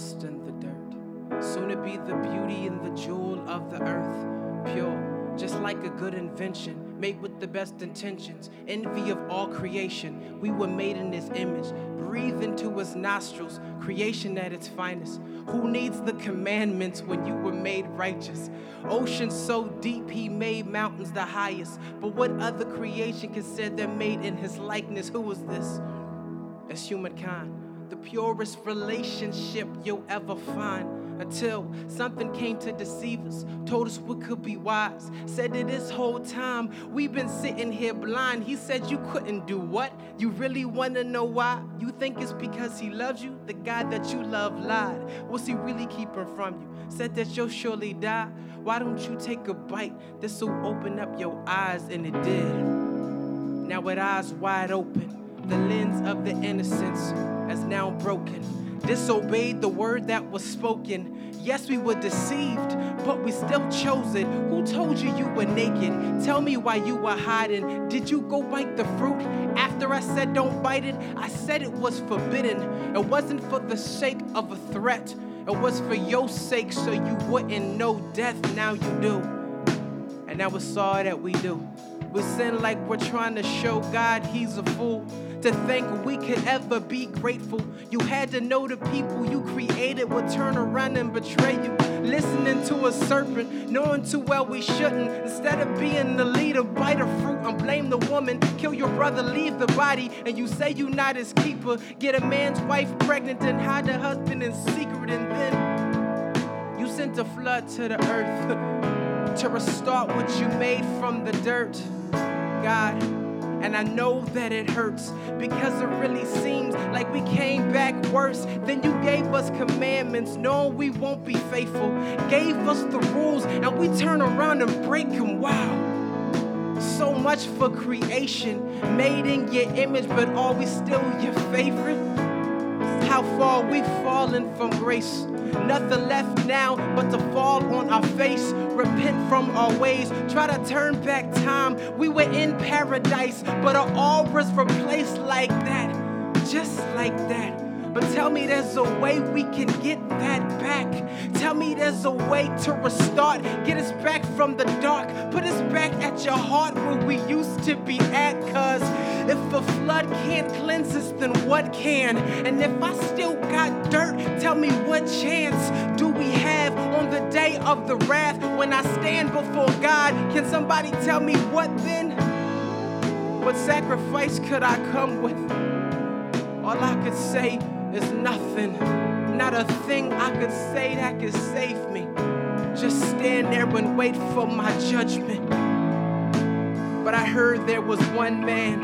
dust and the dirt. Soon to be the beauty and the jewel of the earth, pure, just like a good invention, made with the best intentions. Envy of all creation, we were made in His image. Breathe into His nostrils, creation at its finest. Who needs the commandments when you were made righteous? Oceans so deep, He made mountains the highest. But what other creation can say they're made in His likeness? Who was this? It's humankind the purest relationship you'll ever find until something came to deceive us, told us what could be wise. Said that this whole time we've been sitting here blind. He said you couldn't do what? You really want to know why? You think it's because he loves you? The God that you love lied. What's he really keeping from you? Said that you'll surely die. Why don't you take a bite? This will open up your eyes, and it did. Now with eyes wide open the lens of the innocence has now broken. Disobeyed the word that was spoken. Yes, we were deceived, but we still chose it. Who told you you were naked? Tell me why you were hiding. Did you go bite the fruit after I said don't bite it? I said it was forbidden. It wasn't for the sake of a threat, it was for your sake so you wouldn't know death. Now you do. And now it's all that we do. We sin like we're trying to show God he's a fool to think we could ever be grateful. You had to know the people you created would turn around and betray you. Listening to a serpent, knowing too well we shouldn't. Instead of being the leader, bite a fruit and blame the woman. Kill your brother, leave the body, and you say you not his keeper. Get a man's wife pregnant and hide the husband in secret, and then you sent a flood to the earth to restart what you made from the dirt. God and I know that it hurts because it really seems like we came back worse. Then you gave us commandments, knowing we won't be faithful. Gave us the rules, and we turn around and break them. Wow. So much for creation, made in your image, but are we still your favorite? How far we've fallen from grace. Nothing left now but to fall on our face, repent from our ways, try to turn back time. We were in paradise, but our all was replaced like that, just like that. But tell me there's a way we can get that back. Tell me there's a way to restart, get us back from the dark, put us back at your heart where we used to be at. Cause if the flood can't cleanse us, then what can? And if I still got dirt, tell me what chance do we have on the day of the wrath when I stand before God? Can somebody tell me what then? What sacrifice could I come with? All I could say there's nothing, not a thing I could say that could save me. Just stand there and wait for my judgment. But I heard there was one man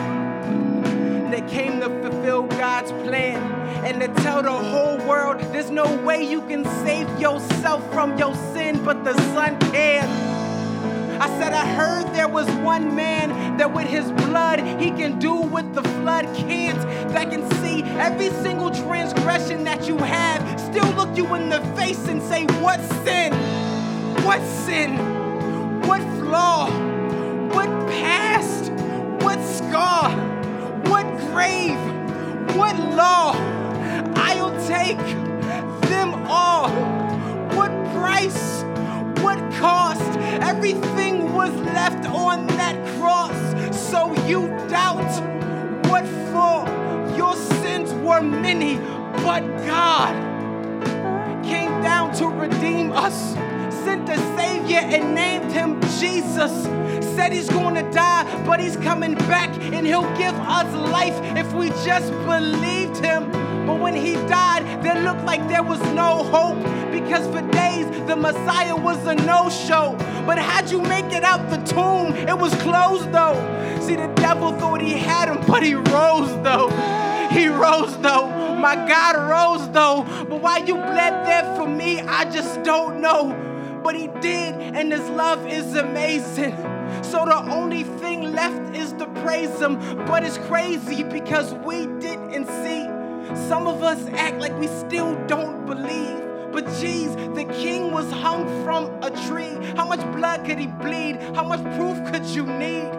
that came to fulfill God's plan and to tell the whole world there's no way you can save yourself from your sin, but the Son can. I said, I heard there was one man that with his blood he can do what the flood can't. That can see every single transgression that you have, still look you in the face and say, What sin? What sin? What flaw? What past? What scar? What grave? What law? I'll take them all. What price? What cost? Everything was left on that cross. So you doubt what for? Your sins were many, but God came down to redeem us. Sent a Savior and named him Jesus. Said he's gonna die, but he's coming back and he'll give us life if we just believed him. But when he died, there looked like there was no hope because for days the Messiah was a no show. But how'd you make it out the tomb? It was closed though. See, the devil thought he had him, but he rose though. He rose though. My God rose though. But why you bled there for me, I just don't know. But he did, and his love is amazing. So the only thing left is to praise him. But it's crazy because we didn't see. Some of us act like we still don't believe. But geez, the king was hung from a tree. How much blood could he bleed? How much proof could you need?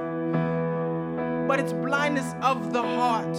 But it's blindness of the heart.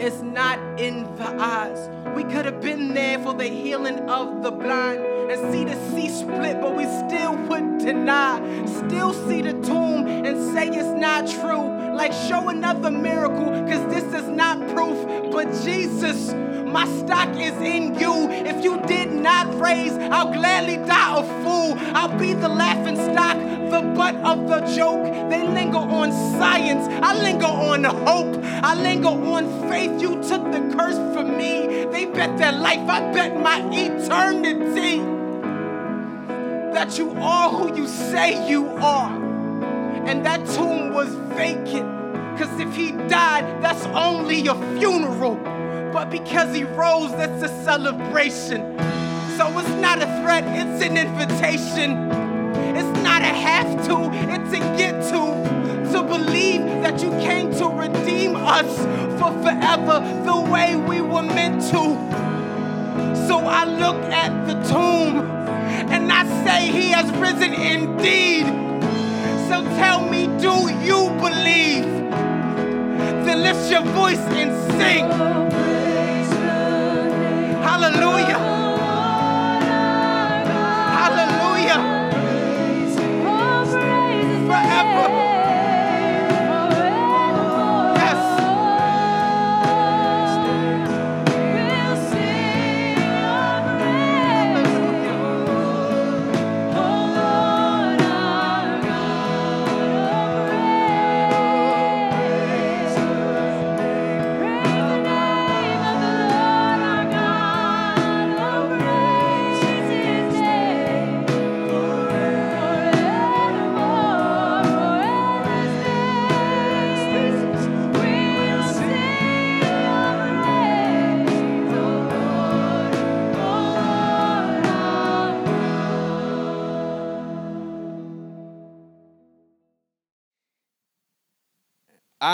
It's not in the eyes. We could have been there for the healing of the blind and see the sea split, but we still would deny. Still see the tomb and say it's not true. Like, show another miracle, because this is not proof. But Jesus, my stock is in you. If you did not raise, I'll gladly die a fool. I'll be the laughing stock, the butt of the joke. They linger on science, I linger on hope. I linger on faith. You took the curse from me. They bet their life, I bet my eternity. That you are who you say you are and that tomb was vacant. Because if he died, that's only a funeral. But because he rose, that's a celebration. So it's not a threat, it's an invitation. It's not a have to, it's a get to. To believe that you came to redeem us for forever the way we were meant to. So I look at the tomb and I say, He has risen indeed. So tell me, do you believe? Then lift your voice and sing. Hallelujah. Hallelujah. Forever.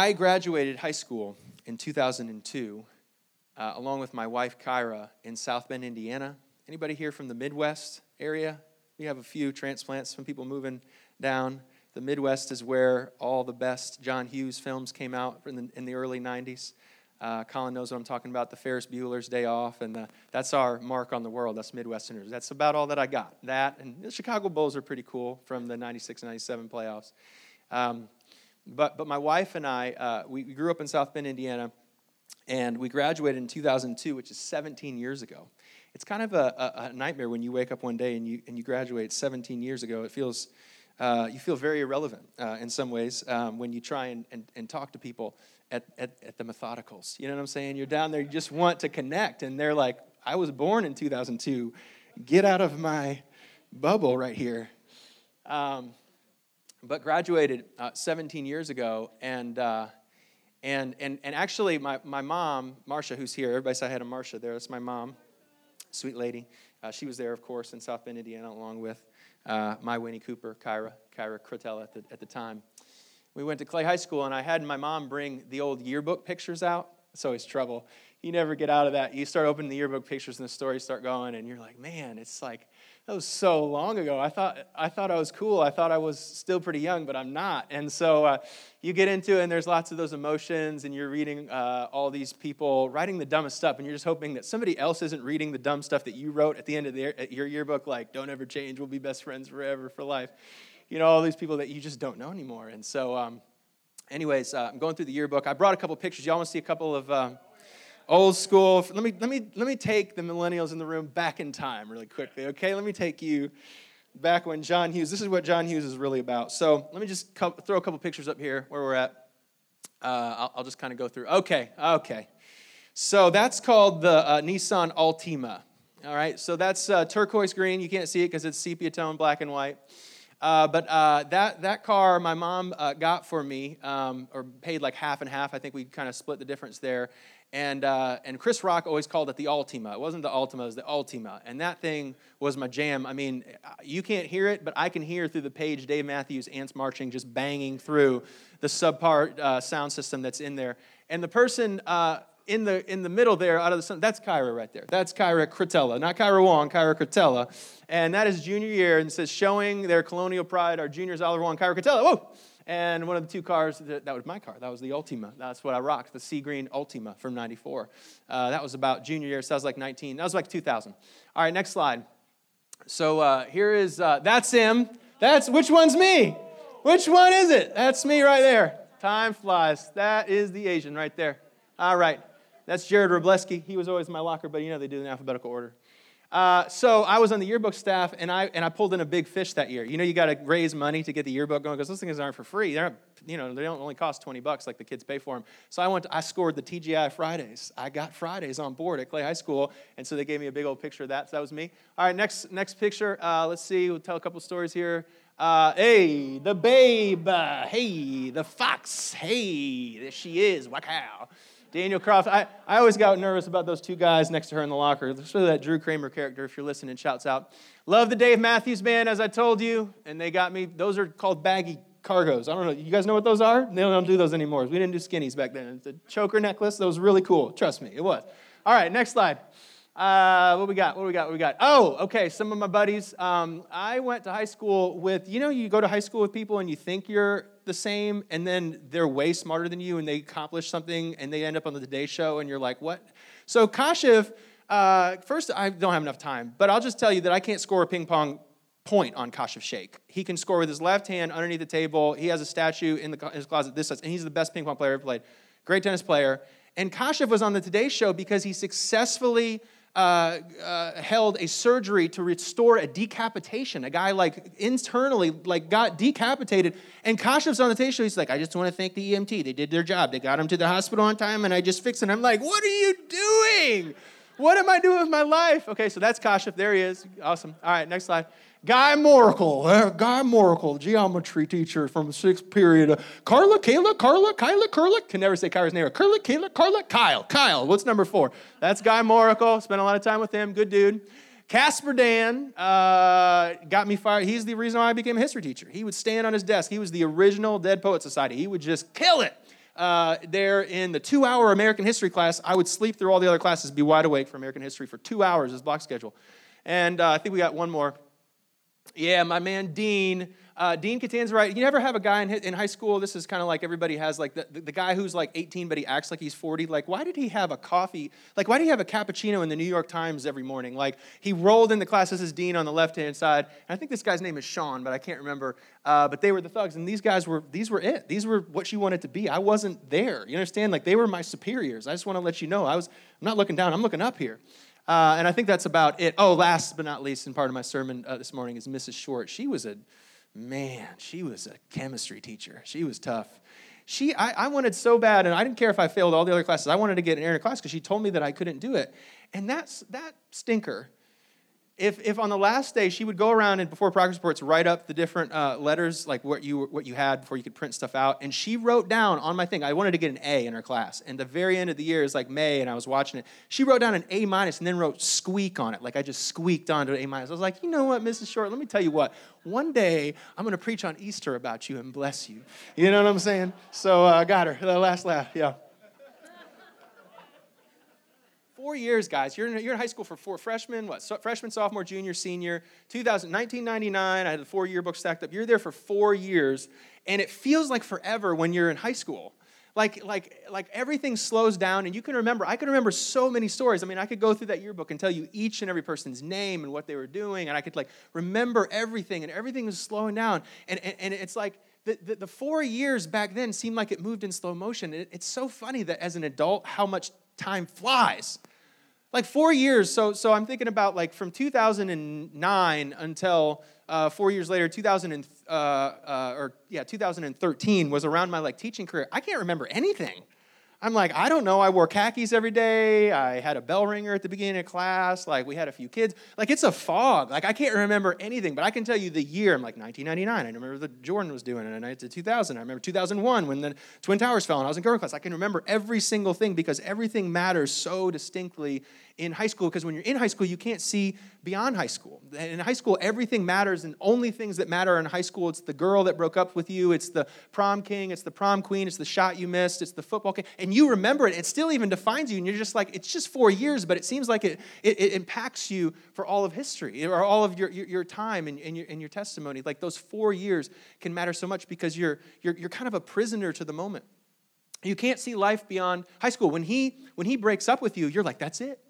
I graduated high school in 2002, uh, along with my wife Kyra, in South Bend, Indiana. Anybody here from the Midwest area? We have a few transplants, some people moving down. The Midwest is where all the best John Hughes films came out in the, in the early 90s. Uh, Colin knows what I'm talking about, the Ferris Bueller's Day Off, and the, that's our mark on the world, That's Midwesterners. That's about all that I got. That, and the Chicago Bulls are pretty cool from the 96 97 playoffs. Um, but, but my wife and I, uh, we, we grew up in South Bend, Indiana, and we graduated in 2002, which is 17 years ago. It's kind of a, a, a nightmare when you wake up one day and you, and you graduate 17 years ago. It feels, uh, you feel very irrelevant uh, in some ways um, when you try and, and, and talk to people at, at, at the methodicals. You know what I'm saying? You're down there, you just want to connect, and they're like, I was born in 2002. Get out of my bubble right here. Um, but graduated uh, 17 years ago, and uh, and and and actually, my my mom, Marcia, who's here. Everybody say hi to Marcia. There, that's my mom, sweet lady. Uh, she was there, of course, in South Bend, Indiana, along with uh, my Winnie Cooper, Kyra, Kyra Crotella at the at the time. We went to Clay High School, and I had my mom bring the old yearbook pictures out. It's always trouble. You never get out of that. You start opening the yearbook pictures, and the stories start going, and you're like, man, it's like that was so long ago. I thought I thought I was cool. I thought I was still pretty young, but I'm not. And so uh, you get into it, and there's lots of those emotions, and you're reading uh, all these people writing the dumbest stuff, and you're just hoping that somebody else isn't reading the dumb stuff that you wrote at the end of the, your yearbook, like "Don't ever change. We'll be best friends forever for life." You know, all these people that you just don't know anymore. And so, um, anyways, uh, I'm going through the yearbook. I brought a couple pictures. Y'all want to see a couple of um, old school. Let me, let, me, let me take the millennials in the room back in time really quickly, okay? Let me take you back when John Hughes, this is what John Hughes is really about. So let me just co- throw a couple pictures up here where we're at. Uh, I'll, I'll, just kind of go through. Okay, okay. So that's called the uh, Nissan Altima. All right, so that's uh, turquoise green. You can't see it because it's sepia tone, black and white. Uh, but uh, that, that car my mom uh, got for me, um, or paid like half and half. I think we kind of split the difference there. And, uh, and Chris Rock always called it the Altima. It wasn't the Altima, it was the Altima. And that thing was my jam. I mean, you can't hear it, but I can hear through the page Dave Matthews Ants Marching just banging through the subpar uh, sound system that's in there. And the person uh, in, the, in the middle there, out of the sun, that's Kyra right there. That's Kyra Crotella. Not Kyra Wong, Kyra Crotella. And that is junior year, and says, showing their colonial pride, our juniors, Oliver Wong, Kyra Crotella. Whoa! And one of the two cars, that, that was my car. That was the Ultima. That's what I rocked, the sea green Ultima from 94. Uh, that was about junior year, so that was like 19. That was like 2000. All right, next slide. So uh, here is, uh, that's him. That's, which one's me? Which one is it? That's me right there. Time flies. That is the Asian right there. All right. That's Jared Robleski. He was always my locker, but you know they do in alphabetical order. Uh, so I was on the yearbook staff, and I and I pulled in a big fish that year. You know, you got to raise money to get the yearbook going because those things aren't for free. They're you know, they don't only cost twenty bucks like the kids pay for them. So I went. To, I scored the TGI Fridays. I got Fridays on board at Clay High School, and so they gave me a big old picture of that. So that was me. All right, next next picture. Uh, let's see. We'll tell a couple stories here. Uh, hey, the babe. Uh, hey, the fox. Hey, there she is. Wow. Daniel Croft. I, I always got nervous about those two guys next to her in the locker, especially that Drew Kramer character, if you're listening, shouts out. Love the Dave Matthews Band, as I told you, and they got me. Those are called baggy cargos. I don't know. You guys know what those are? They don't do those anymore. We didn't do skinnies back then. The choker necklace, that was really cool. Trust me, it was. All right, next slide. Uh, what we got? What we got? What we got? Oh, okay. Some of my buddies. Um, I went to high school with. You know, you go to high school with people and you think you're the same, and then they're way smarter than you, and they accomplish something, and they end up on the Today Show, and you're like, what? So Kashif. Uh, first, I don't have enough time, but I'll just tell you that I can't score a ping pong point on Kashif Sheikh. He can score with his left hand underneath the table. He has a statue in, the, in his closet this size, and he's the best ping pong player ever played. Great tennis player. And Kashif was on the Today Show because he successfully uh, uh, held a surgery to restore a decapitation. A guy like internally like got decapitated, and Kashif's on the Show. He's like, I just want to thank the EMT. They did their job. They got him to the hospital on time, and I just fixed it. I'm like, what are you doing? What am I doing with my life? Okay, so that's Kashif. There he is. Awesome. All right, next slide. Guy Moracle, uh, Guy Moracle, geometry teacher from sixth period. Carla, Kayla, Carla, Kyla, Carla. Can never say Kyra's name. Carla, Kayla, Carla, Kyle. Kyle, what's number four? That's Guy Moracle. Spent a lot of time with him. Good dude. Casper Dan uh, got me fired. He's the reason why I became a history teacher. He would stand on his desk. He was the original Dead Poet Society. He would just kill it. Uh, there in the two hour American history class, I would sleep through all the other classes, be wide awake for American history for two hours, his block schedule. And uh, I think we got one more. Yeah, my man Dean. Uh, Dean Catan's right. You never have a guy in, in high school. This is kind of like everybody has like the, the, guy who's like 18 but he acts like he's 40. Like, why did he have a coffee? Like, why did he have a cappuccino in the New York Times every morning? Like, he rolled in the class. This is Dean on the left hand side. And I think this guy's name is Sean, but I can't remember. Uh, but they were the thugs, and these guys were these were it. These were what you wanted to be. I wasn't there. You understand? Like, they were my superiors. I just want to let you know. I was. I'm not looking down. I'm looking up here. Uh, and I think that's about it. Oh, last but not least, and part of my sermon uh, this morning is Mrs. Short. She was a, man, she was a chemistry teacher. She was tough. She, I, I wanted so bad, and I didn't care if I failed all the other classes. I wanted to get an air in class because she told me that I couldn't do it. And that's that stinker if, if on the last day she would go around and before progress reports write up the different uh, letters like what you what you had before you could print stuff out. And she wrote down on my thing i wanted to get an a in her class. And the very end of the year is like may and i was watching it. She wrote down an a minus and then wrote squeak on it. Like i just squeaked onto an a minus. I was like you know what mrs short? Let me tell you what. One day i'm going to preach on easter about you and bless you. You know what i'm saying? So i uh, got her. The last laugh yeah Four years, guys. You're in, you're in high school for four freshmen, what? So, freshman, sophomore, junior, senior. 2000, 1999, I had the four yearbooks stacked up. You're there for four years, and it feels like forever when you're in high school. Like, like, like everything slows down, and you can remember. I can remember so many stories. I mean, I could go through that yearbook and tell you each and every person's name and what they were doing, and I could like remember everything, and everything was slowing down. And, and, and it's like, the, the, the, four years back then seemed like it moved in slow motion. It, it's so funny that as an adult, how much time flies like four years. So, so I'm thinking about like from 2009 until uh, four years later, 2000 and, uh, uh, or yeah, 2013 was around my like teaching career. I can't remember anything. I'm like, I don't know. I wore khakis every day. I had a bell ringer at the beginning of class. Like, we had a few kids. Like, it's a fog. Like, I can't remember anything, but I can tell you the year. I'm like, 1999. I remember the Jordan was doing it. And I did 2000. I remember 2001 when the Twin Towers fell and I was in government class. I can remember every single thing because everything matters so distinctly in high school because when you're in high school, you can't see beyond high school. In high school, everything matters, and only things that matter in high school it's the girl that broke up with you, it's the prom king, it's the prom queen, it's the shot you missed, it's the football king. And you remember it, it still even defines you, and you're just like, it's just four years, but it seems like it, it, it impacts you for all of history or all of your, your, your time and, and, your, and your testimony. Like those four years can matter so much because you're, you're, you're kind of a prisoner to the moment. You can't see life beyond high school. When he when he breaks up with you, you're like, that's it.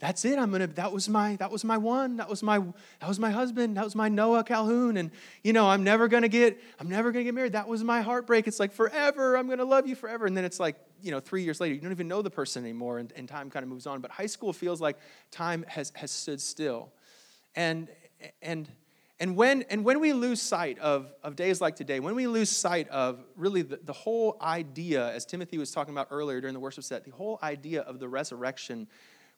That's it. I'm gonna. That was my. That was my one. That was my. That was my husband. That was my Noah Calhoun. And you know, I'm never gonna get. I'm never gonna get married. That was my heartbreak. It's like forever. I'm gonna love you forever. And then it's like you know, three years later, you don't even know the person anymore, and, and time kind of moves on. But high school feels like time has has stood still, and and and when, and when we lose sight of, of days like today, when we lose sight of really the, the whole idea, as Timothy was talking about earlier during the worship set, the whole idea of the resurrection,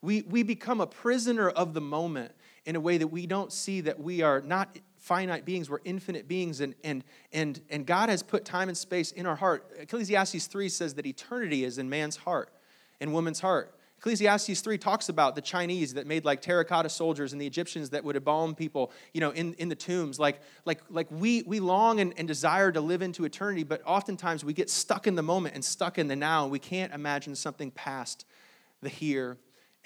we, we become a prisoner of the moment in a way that we don't see that we are not finite beings, we're infinite beings, and, and, and, and God has put time and space in our heart. Ecclesiastes 3 says that eternity is in man's heart and woman's heart. Ecclesiastes 3 talks about the Chinese that made like terracotta soldiers and the Egyptians that would embalm people, you know, in, in the tombs. Like, like, like we, we long and, and desire to live into eternity, but oftentimes we get stuck in the moment and stuck in the now, we can't imagine something past the here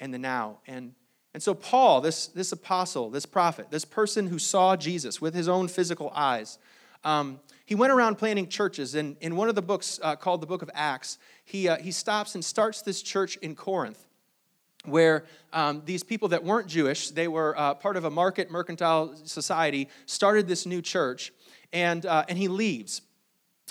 and the now. And, and so Paul, this, this apostle, this prophet, this person who saw Jesus with his own physical eyes, um, he went around planting churches. And in one of the books uh, called the Book of Acts, he, uh, he stops and starts this church in Corinth where um, these people that weren't Jewish, they were uh, part of a market mercantile society, started this new church, and, uh, and he leaves.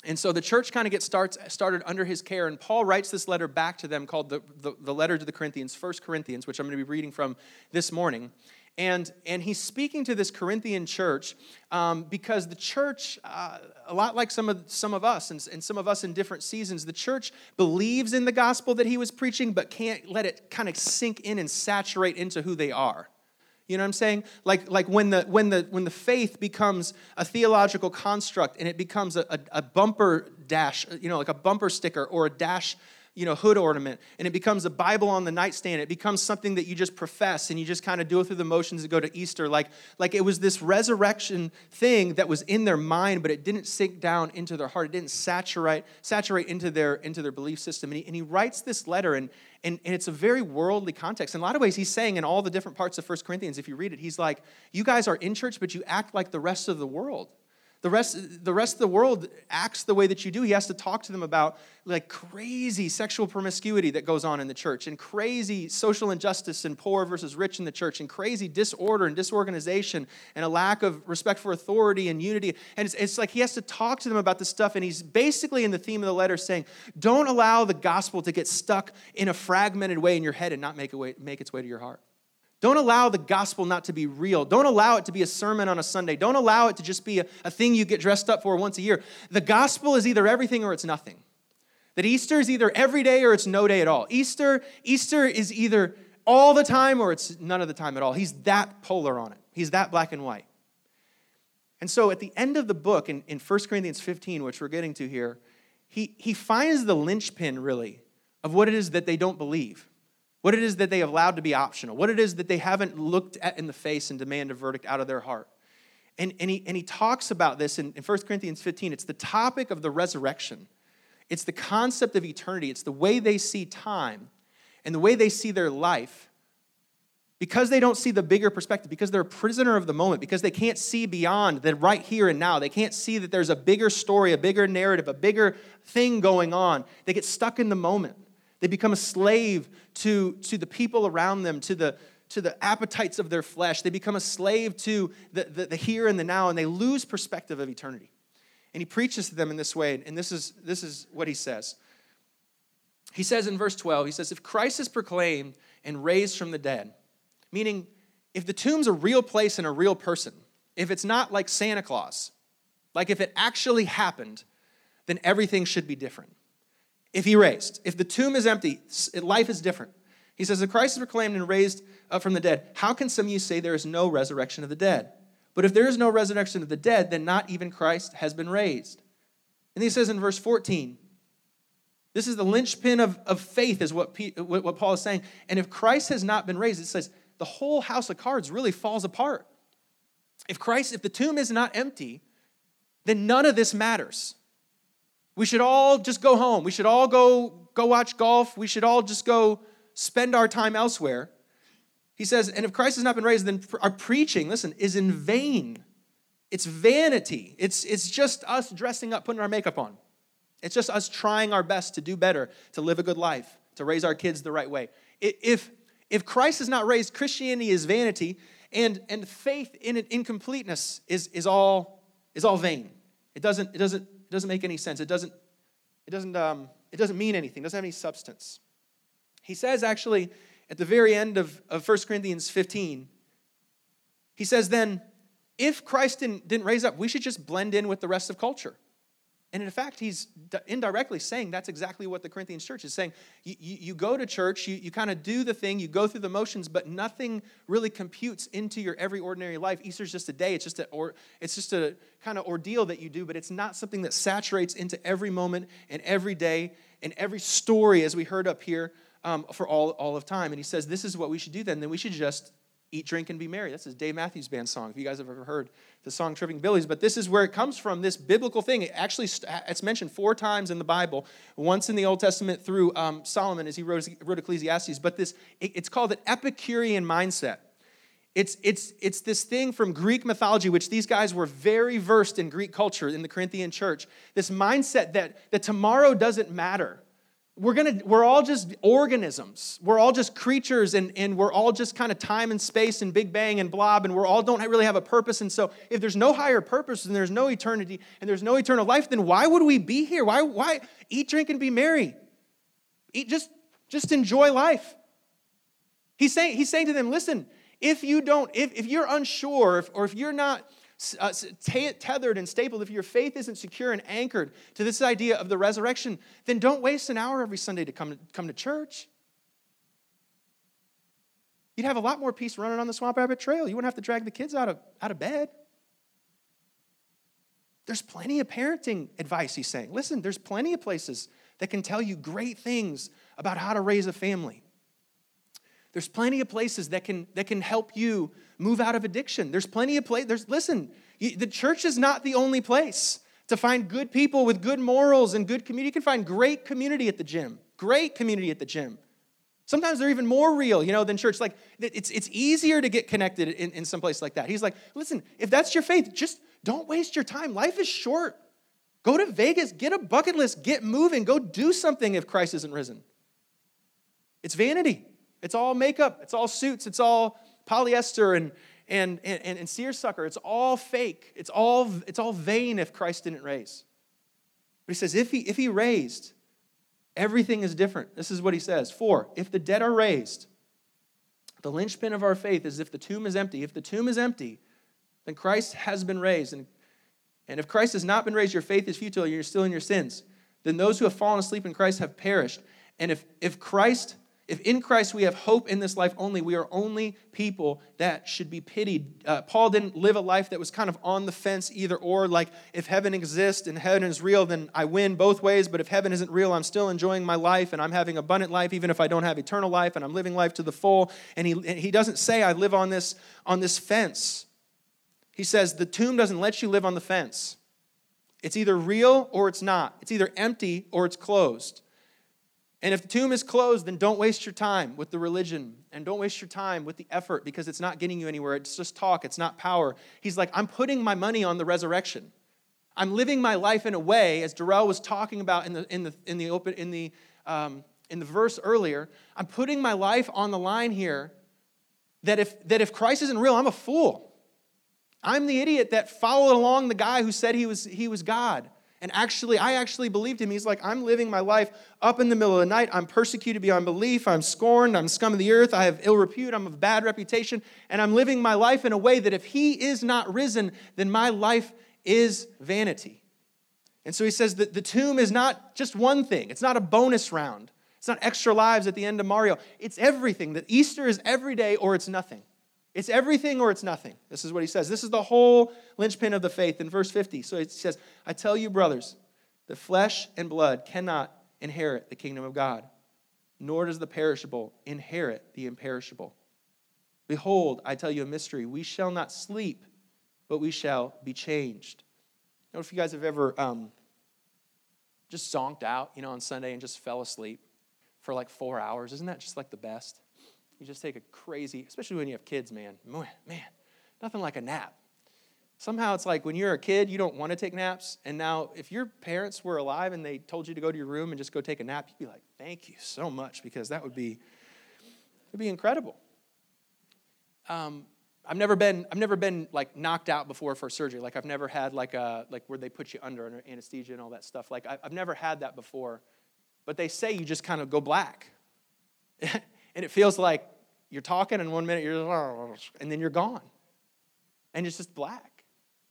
And so the church kind of gets starts, started under his care, and Paul writes this letter back to them called the, the, the letter to the Corinthians, First Corinthians, which I'm going to be reading from this morning. And, and he's speaking to this Corinthian church um, because the church, uh, a lot like some of, some of us and, and some of us in different seasons, the church believes in the gospel that he was preaching, but can't let it kind of sink in and saturate into who they are. You know what I'm saying? Like, like when, the, when, the, when the faith becomes a theological construct and it becomes a, a, a bumper dash, you know, like a bumper sticker or a dash you know, hood ornament, and it becomes a Bible on the nightstand. It becomes something that you just profess and you just kind of do it through the motions to go to Easter. Like, like it was this resurrection thing that was in their mind, but it didn't sink down into their heart. It didn't saturate, saturate into their into their belief system. And he, and he writes this letter, and, and, and it's a very worldly context. In a lot of ways, he's saying in all the different parts of First Corinthians, if you read it, he's like, you guys are in church, but you act like the rest of the world. The rest, the rest of the world acts the way that you do. He has to talk to them about like crazy sexual promiscuity that goes on in the church, and crazy social injustice and poor versus rich in the church, and crazy disorder and disorganization, and a lack of respect for authority and unity. And it's, it's like he has to talk to them about this stuff, and he's basically in the theme of the letter saying, Don't allow the gospel to get stuck in a fragmented way in your head and not make, way, make its way to your heart. Don't allow the gospel not to be real. Don't allow it to be a sermon on a Sunday. Don't allow it to just be a, a, thing you get dressed up for once a year. The gospel is either everything or it's nothing. That Easter is either every day or it's no day at all. Easter, Easter is either all the time or it's none of the time at all. He's that polar on it. He's that black and white. And so at the end of the book, in, in 1 Corinthians 15, which we're getting to here, he, he finds the linchpin, really, of what it is that they don't believe what it is that they have allowed to be optional, what it is that they haven't looked at in the face and demand a verdict out of their heart. And, and, he, and he talks about this in, in 1 Corinthians 15. It's the topic of the resurrection, it's the concept of eternity, it's the way they see time and the way they see their life. Because they don't see the bigger perspective, because they're a prisoner of the moment, because they can't see beyond the right here and now, they can't see that there's a bigger story, a bigger narrative, a bigger thing going on. They get stuck in the moment. They become a slave to, to the people around them, to the, to the appetites of their flesh. They become a slave to the, the, the, here and the now, and they lose perspective of eternity. And he preaches to them in this way, and this is, this is what he says. He says in verse 12, he says, If Christ is proclaimed and raised from the dead, meaning if the tomb's a real place and a real person, if it's not like Santa Claus, like if it actually happened, then everything should be different if he raised. If the tomb is empty, life is different. He says, If Christ is proclaimed and raised from the dead, how can some of you say there is no resurrection of the dead? But if there is no resurrection of the dead, then not even Christ has been raised. And he says in verse 14, This is the linchpin of, of faith, is what, P, what, what Paul is saying. And if Christ has not been raised, it says the whole house of cards really falls apart. If Christ, if the tomb is not empty, then none of this matters. We should all just go home. We should all go, go watch golf. We should all just go spend our time elsewhere. He says, and if Christ has not been raised, then our preaching, listen, is in vain. It's vanity. It's, it's just us dressing up, putting our makeup on. It's just us trying our best to do better, to live a good life, to raise our kids the right way. If, if Christ is not raised, Christianity is vanity, and, and faith in incompleteness is, is, all, is all vain. It doesn't, it, doesn't, it doesn't make any sense. It doesn't, it, doesn't, um, it doesn't mean anything, it doesn't have any substance. He says, actually, at the very end of, of 1 Corinthians 15, he says, then, if Christ didn't, didn't raise up, we should just blend in with the rest of culture. And in fact, he's indirectly saying that's exactly what the Corinthians church is saying. You, you, you go to church, you, you kind of do the thing, you go through the motions, but nothing really computes into your every ordinary life. Easter's just a day, it's just a, it's just a kind of ordeal that you do, but it's not something that saturates into every moment and every day and every story, as we heard up here, um, for all, all of time. And he says, This is what we should do then. Then we should just eat, drink, and be merry. That's a Dave Matthews Band song, if you guys have ever heard the song Tripping Billies. But this is where it comes from, this biblical thing. It actually, it's mentioned four times in the Bible, once in the Old Testament through um, Solomon as he wrote, wrote Ecclesiastes. But this, it, it's called an Epicurean mindset. It's, it's, it's this thing from Greek mythology, which these guys were very versed in Greek culture in the Corinthian church. This mindset that, that tomorrow doesn't matter we're gonna we're all just organisms. We're all just creatures and, and we're all just kind of time and space and big bang and blob and we're all don't really have a purpose. And so if there's no higher purpose and there's no eternity and there's no eternal life then why would we be here? Why why eat drink and be merry? Eat just just enjoy life. He's saying he's saying to them listen if you don't if, if you're unsure if, or if you're not uh, tethered and stapled, if your faith isn't secure and anchored to this idea of the resurrection, then don't waste an hour every Sunday to come come to church. You'd have a lot more peace running on the Swamp Rabbit Trail. You wouldn't have to drag the kids out of, out of bed. There's plenty of parenting advice, he's saying. Listen, there's plenty of places that can tell you great things about how to raise a family. There's plenty of places that can, that can help you move out of addiction. There's plenty of places. There's, listen, the church is not the only place to find good people with good morals and good community. You can find great community at the gym, great community at the gym. Sometimes they're even more real, you know, than church. Like, it's, it's easier to get connected in, in some place like that. He's like, listen, if that's your faith, just don't waste your time. Life is short. Go to Vegas, get a bucket list, get moving, go do something if Christ isn't risen. It's vanity. It's all makeup, it's all suits, it's all polyester and, and, and, and seersucker. It's all fake. It's all, it's all vain if Christ didn't raise. But he says, if he, if he raised, everything is different. This is what he says. For, if the dead are raised, the linchpin of our faith is if the tomb is empty. If the tomb is empty, then Christ has been raised. And, and if Christ has not been raised, your faith is futile, and you're still in your sins. Then those who have fallen asleep in Christ have perished. And if, if Christ if in Christ we have hope in this life only, we are only people that should be pitied. Uh, Paul didn't live a life that was kind of on the fence either or, like if heaven exists and heaven is real, then I win both ways. But if heaven isn't real, I'm still enjoying my life and I'm having abundant life, even if I don't have eternal life and I'm living life to the full. And he, and he doesn't say I live on this, on this fence. He says the tomb doesn't let you live on the fence. It's either real or it's not. It's either empty or it's closed. And if the tomb is closed, then don't waste your time with the religion and don't waste your time with the effort because it's not getting you anywhere. It's just talk, it's not power. He's like, I'm putting my money on the resurrection. I'm living my life in a way, as Darrell was talking about in the, in the, in the, open, in the, um, in the verse earlier, I'm putting my life on the line here that if, that if Christ isn't real, I'm a fool. I'm the idiot that followed along the guy who said he was, he was God. And actually, I actually believed him. He's like, I'm living my life up in the middle of the night. I'm persecuted beyond belief. I'm scorned. I'm scum of the earth. I have ill repute. I'm of bad reputation. And I'm living my life in a way that if he is not risen, then my life is vanity. And so he says that the tomb is not just one thing, it's not a bonus round. It's not extra lives at the end of Mario. It's everything. That Easter is every day or it's nothing. It's everything or it's nothing. This is what he says. This is the whole linchpin of the faith in verse 50. So he says, I tell you, brothers, the flesh and blood cannot inherit the kingdom of God, nor does the perishable inherit the imperishable. Behold, I tell you a mystery. We shall not sleep, but we shall be changed. I don't know if you guys have ever um, just zonked out, you know, on Sunday and just fell asleep for like four hours. Isn't that just like the best? You just take a crazy, especially when you have kids, man. Man, nothing like a nap. Somehow it's like when you're a kid, you don't want to take naps. And now, if your parents were alive and they told you to go to your room and just go take a nap, you'd be like, thank you so much, because that would be, it'd be incredible. Um, I've never been I've never been like knocked out before for surgery. Like I've never had like a like where they put you under anesthesia and all that stuff. Like I've never had that before. But they say you just kind of go black, and it feels like you're talking, and one minute you're and then you're gone, and it's just black,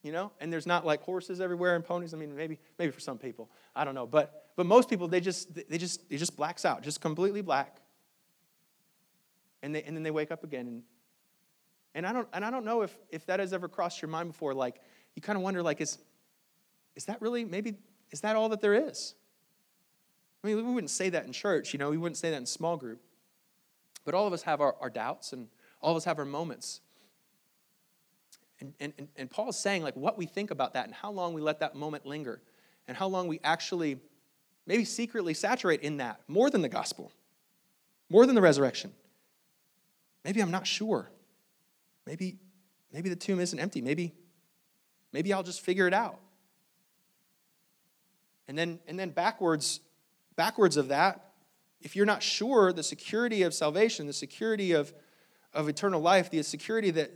you know. And there's not like horses everywhere and ponies. I mean, maybe maybe for some people, I don't know. But but most people they just they just it just blacks out, just completely black. And they and then they wake up again and and I don't, and I don't know if, if that has ever crossed your mind before. Like, you kind of wonder, like, is, is that really, maybe, is that all that there is? I mean, we wouldn't say that in church, you know, we wouldn't say that in small group. But all of us have our, our doubts and all of us have our moments. And, and, and Paul is saying, like, what we think about that and how long we let that moment linger and how long we actually maybe secretly saturate in that more than the gospel, more than the resurrection. Maybe I'm not sure. Maybe, maybe the tomb isn't empty. Maybe, maybe I'll just figure it out. And then, and then backwards, backwards of that, if you're not sure the security of salvation, the security of, of eternal life, the security that,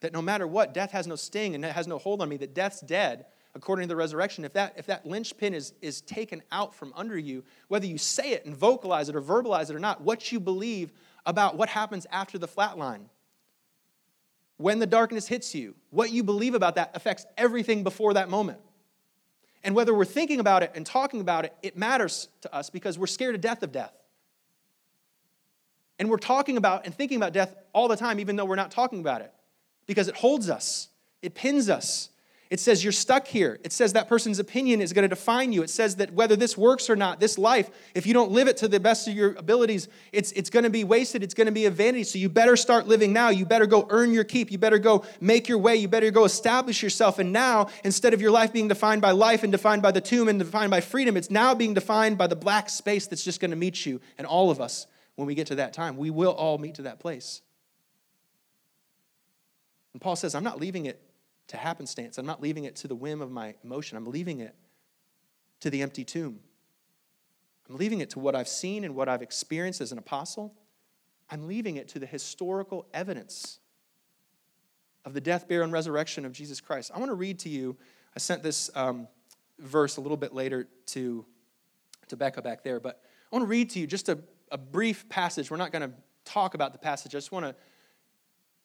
that no matter what, death has no sting and it has no hold on me, that death's dead, according to the resurrection, if that, if that linchpin is, is taken out from under you, whether you say it and vocalize it or verbalize it or not, what you believe about what happens after the flatline when the darkness hits you, what you believe about that affects everything before that moment. And whether we're thinking about it and talking about it, it matters to us because we're scared to death of death. And we're talking about and thinking about death all the time, even though we're not talking about it, because it holds us, it pins us, it says you're stuck here. It says that person's opinion is going to define you. It says that whether this works or not, this life, if you don't live it to the best of your abilities, it's, it's going to be wasted. It's going to be a vanity. So you better start living now. You better go earn your keep. You better go make your way. You better go establish yourself. And now, instead of your life being defined by life and defined by the tomb and defined by freedom, it's now being defined by the black space that's just going to meet you and all of us when we get to that time. We will all meet to that place. And Paul says, I'm not leaving it to happenstance. I'm not leaving it to the whim of my emotion. I'm leaving it to the empty tomb. I'm leaving it to what I've seen and what I've experienced as an apostle. I'm leaving it to the historical evidence of the death, burial, and resurrection of Jesus Christ. I want to read to you, I sent this um, verse a little bit later to, to Becca back there, but I want to read to you just a, a brief passage. We're not going to talk about the passage, I just want to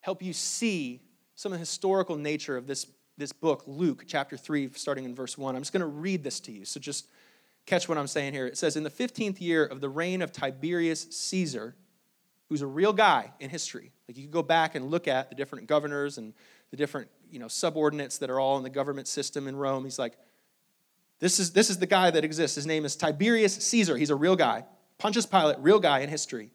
help you see some of the historical nature of this, this book, Luke chapter 3, starting in verse 1. I'm just going to read this to you. So just catch what I'm saying here. It says, In the 15th year of the reign of Tiberius Caesar, who's a real guy in history, like you can go back and look at the different governors and the different you know, subordinates that are all in the government system in Rome. He's like, this is, this is the guy that exists. His name is Tiberius Caesar. He's a real guy. Pontius Pilate, real guy in history.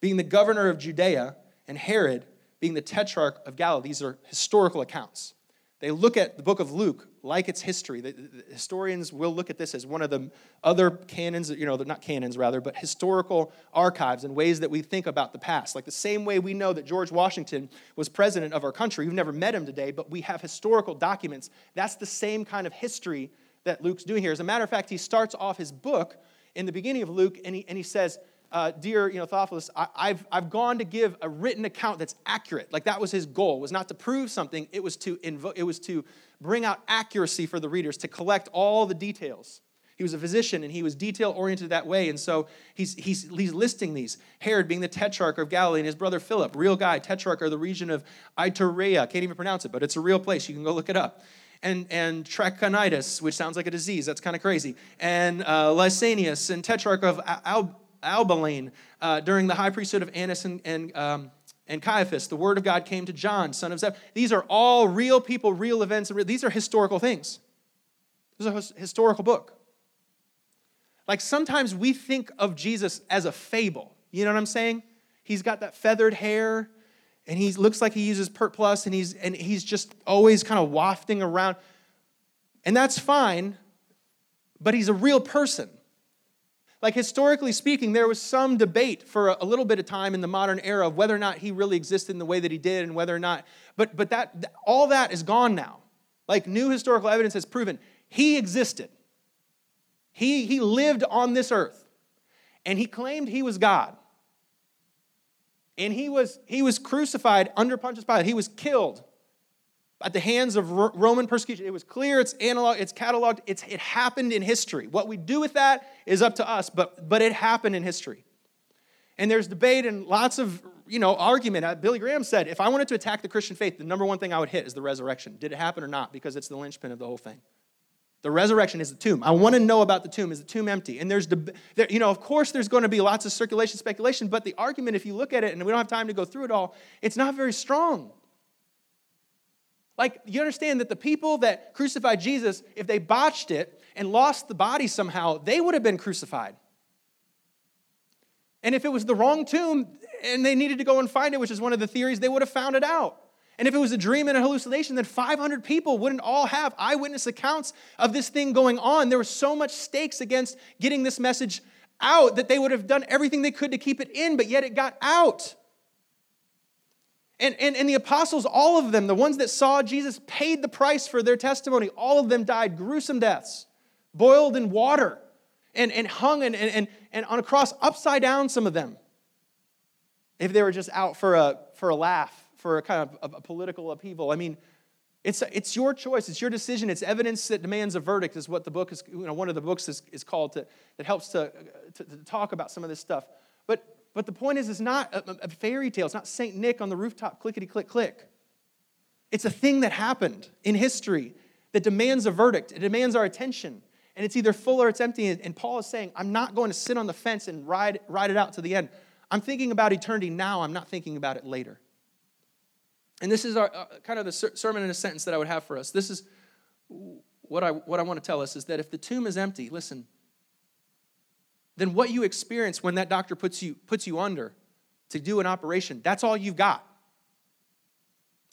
Being the governor of Judea, and Herod, being the tetrarch of Galilee. These are historical accounts. They look at the book of Luke like its history. The, the historians will look at this as one of the other canons, you know, not canons rather, but historical archives and ways that we think about the past. Like the same way we know that George Washington was president of our country. We've never met him today, but we have historical documents. That's the same kind of history that Luke's doing here. As a matter of fact, he starts off his book in the beginning of Luke and he, and he says, uh, dear you know, Theophilus, I, have I've gone to give a written account that's accurate. Like that was his goal, was not to prove something, it was to, invo- it was to bring out accuracy for the readers, to collect all the details. He was a physician and he was detail oriented that way. And so he's, he's, he's listing these. Herod being the tetrarch of Galilee and his brother Philip, real guy, tetrarch of the region of Iturea. Can't even pronounce it, but it's a real place. You can go look it up. And, and Trachonitis, which sounds like a disease. That's kind of crazy. And uh, Lysanias and tetrarch of Abilene uh, during the high priesthood of Annas and, and, um, and Caiaphas. The word of God came to John, son of Zeb. These are all real people, real events. and These are historical things. This is a historical book. Like sometimes we think of Jesus as a fable. You know what I'm saying? He's got that feathered hair and he looks like he uses Pert and he's and he's just always kind of wafting around. And that's fine, but he's a real person. Like historically speaking, there was some debate for a, little bit of time in the modern era of whether or not he really existed in the way that he did and whether or not but but that all that is gone now. Like new historical evidence has proven he existed. He, he lived on this earth and he claimed he was God. And he was, he was crucified under Pontius Pilate. He was killed at the hands of Roman persecution. It was clear, it's analog, it's cataloged, it's, it happened in history. What we do with that is up to us, but, but it happened in history. And there's debate and lots of you know argument. Uh, Billy Graham said, if I wanted to attack the Christian faith, the number one thing I would hit is the resurrection. Did it happen or not? Because it's the linchpin of the whole thing. The resurrection is the tomb. I want to know about the tomb. Is the tomb empty? And there's, there, you know, of course, there's going to be lots of circulation, speculation, but the argument, if you look at it, and we don't have time to go through it all, it's not very strong. Like, you understand that the people that crucified Jesus, if they botched it and lost the body somehow, they would have been crucified. And if it was the wrong tomb and they needed to go and find it, which is one of the theories, they would have found it out. And if it was a dream and a hallucination, then 500 people wouldn't all have eyewitness accounts of this thing going on. There was so much stakes against getting this message out that they would have done everything they could to keep it in, but yet it got out. And, and, and the apostles, all of them, the ones that saw Jesus, paid the price for their testimony. All of them died gruesome deaths, boiled in water, and, and hung and, and, and on a cross upside down, some of them, if they were just out for a, for a laugh for a kind of a political upheaval. I mean, it's, it's your choice, it's your decision, it's evidence that demands a verdict, is what the book is, you know, one of the books is, is called to, that helps to, to, to talk about some of this stuff. But, but the point is, it's not a, a fairy tale, it's not St. Nick on the rooftop, clickety click click. It's a thing that happened in history that demands a verdict, it demands our attention. And it's either full or it's empty. And Paul is saying, I'm not going to sit on the fence and ride, ride it out to the end. I'm thinking about eternity now, I'm not thinking about it later. And this is our, uh, kind of the ser- sermon in a sentence that I would have for us. This is what I, what I want to tell us is that if the tomb is empty, listen, then what you experience when that doctor puts you, puts you under to do an operation, that's all you've got.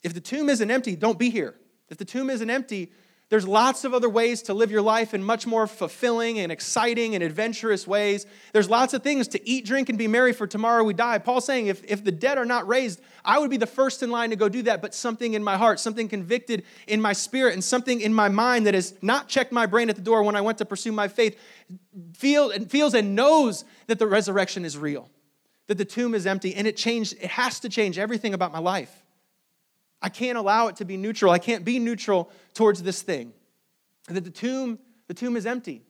If the tomb isn't empty, don't be here. If the tomb isn't empty, there's lots of other ways to live your life in much more fulfilling and exciting and adventurous ways. There's lots of things to eat, drink, and be merry, for tomorrow we die. Paul's saying if, if the dead are not raised, I would be the first in line to go do that, but something in my heart, something convicted in my spirit, and something in my mind that has not checked my brain at the door when I went to pursue my faith feel, and feels and knows that the resurrection is real, that the tomb is empty, and it changed, it has to change everything about my life. I can't allow it to be neutral. I can't be neutral towards this thing. That the tomb, the tomb is empty.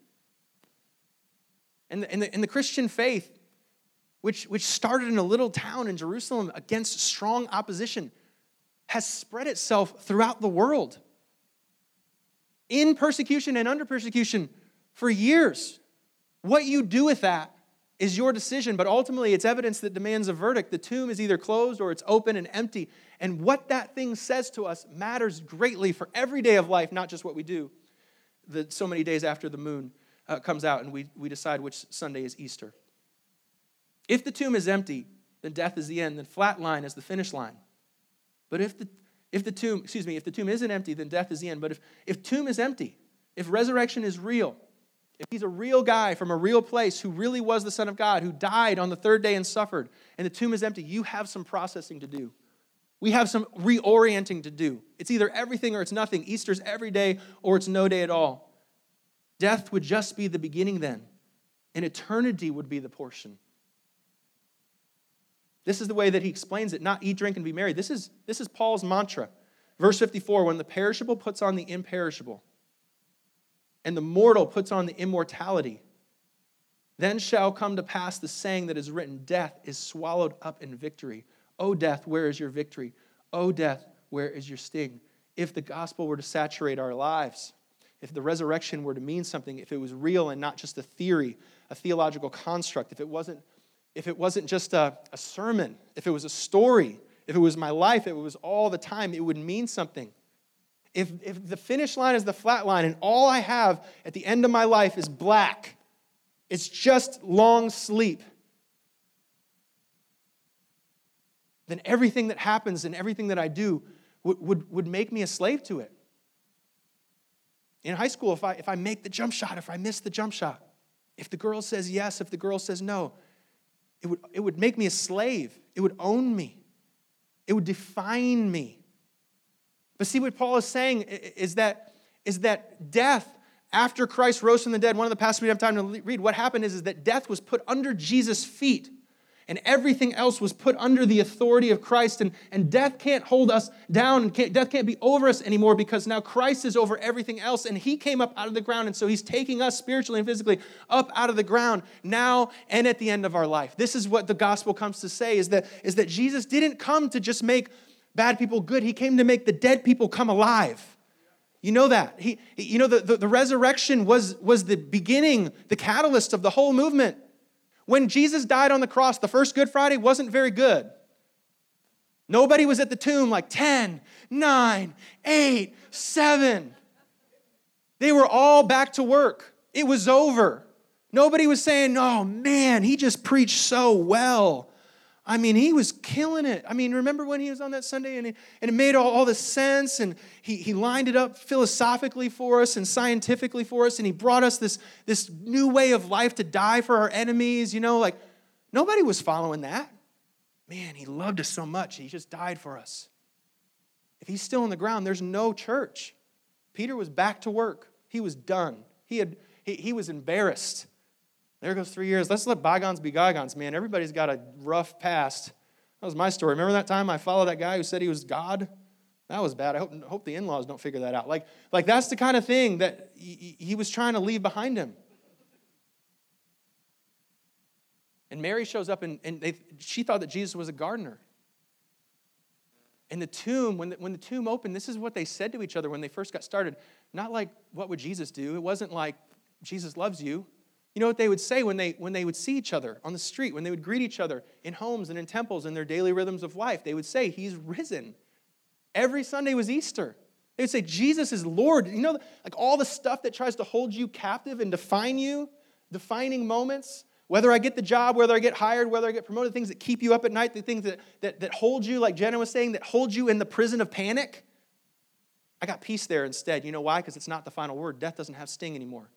And the, and the, and the Christian faith, which, which started in a little town in Jerusalem against strong opposition, has spread itself throughout the world in persecution and under persecution for years. What you do with that is your decision, but ultimately it's evidence that demands a verdict. The tomb is either closed or it's open and empty. And what that thing says to us matters greatly for every day of life, not just what we do the, so many days after the moon uh, comes out and we, we decide which Sunday is Easter. If the tomb is empty, then death is the end, then flat line is the finish line. But if the, if the tomb, excuse me, if the tomb isn't empty, then death is the end. But if, if tomb is empty, if resurrection is real, if he's a real guy from a real place who really was the Son of God, who died on the third day and suffered, and the tomb is empty, you have some processing to do. We have some reorienting to do. It's either everything or it's nothing. Easter's every day or it's no day at all. Death would just be the beginning then, and eternity would be the portion. This is the way that he explains it not eat, drink, and be merry. This is, this is Paul's mantra. Verse 54 when the perishable puts on the imperishable, and the mortal puts on the immortality. Then shall come to pass the saying that is written Death is swallowed up in victory. O death, where is your victory? O death, where is your sting? If the gospel were to saturate our lives, if the resurrection were to mean something, if it was real and not just a theory, a theological construct, if it wasn't, if it wasn't just a, a sermon, if it was a story, if it was my life, if it was all the time, it would mean something. If, if the finish line is the flat line and all I have at the end of my life is black, It's just long sleep. Then everything that happens and everything that I do would, would, would make me a slave to it. In high school, if I, if I make the jump shot, if I miss the jump shot, if the girl says yes, if the girl says no, it would, it would make me a slave. It would own me. It would define me. But see what Paul is saying is that, is that death, after Christ rose from the dead, one of the passages we have time to read, what happened is, is that death was put under Jesus' feet and everything else was put under the authority of Christ. And, and death can't hold us down, and can't, death can't be over us anymore because now Christ is over everything else. And He came up out of the ground, and so He's taking us spiritually and physically up out of the ground now and at the end of our life. This is what the gospel comes to say: is that is that Jesus didn't come to just make bad people good; He came to make the dead people come alive. You know that. He, you know, the, the, the resurrection was, was the beginning, the catalyst of the whole movement. When Jesus died on the cross, the first Good Friday wasn't very good. Nobody was at the tomb like 10, 9, 8, 7. They were all back to work. It was over. Nobody was saying, oh man, he just preached so well. I mean, he was killing it. I mean, remember when he was on that Sunday and it, and it made all, all the sense and he, he lined it up philosophically for us and scientifically for us and he brought us this, this new way of life to die for our enemies. You know, like nobody was following that. Man, he loved us so much. He just died for us. If he's still on the ground, there's no church. Peter was back to work. He was done. He, had, he, he was embarrassed. There goes three years. Let's let bygones be bygones, man. Everybody's got a rough past. That was my story. Remember that time I followed that guy who said he was God? That was bad. I hope, hope the in laws don't figure that out. Like, like, that's the kind of thing that he, he was trying to leave behind him. And Mary shows up, and, and they, she thought that Jesus was a gardener. In the tomb, when the, when the tomb opened, this is what they said to each other when they first got started. Not like, what would Jesus do? It wasn't like, Jesus loves you. You know what they would say when they, when they would see each other on the street, when they would greet each other in homes and in temples in their daily rhythms of life? They would say, He's risen. Every Sunday was Easter. They would say, Jesus is Lord. You know, like all the stuff that tries to hold you captive and define you, defining moments, whether I get the job, whether I get hired, whether I get promoted, things that keep you up at night, the things that, that, that hold you, like Jenna was saying, that hold you in the prison of panic. I got peace there instead. You know why? Because it's not the final word. Death doesn't have sting anymore.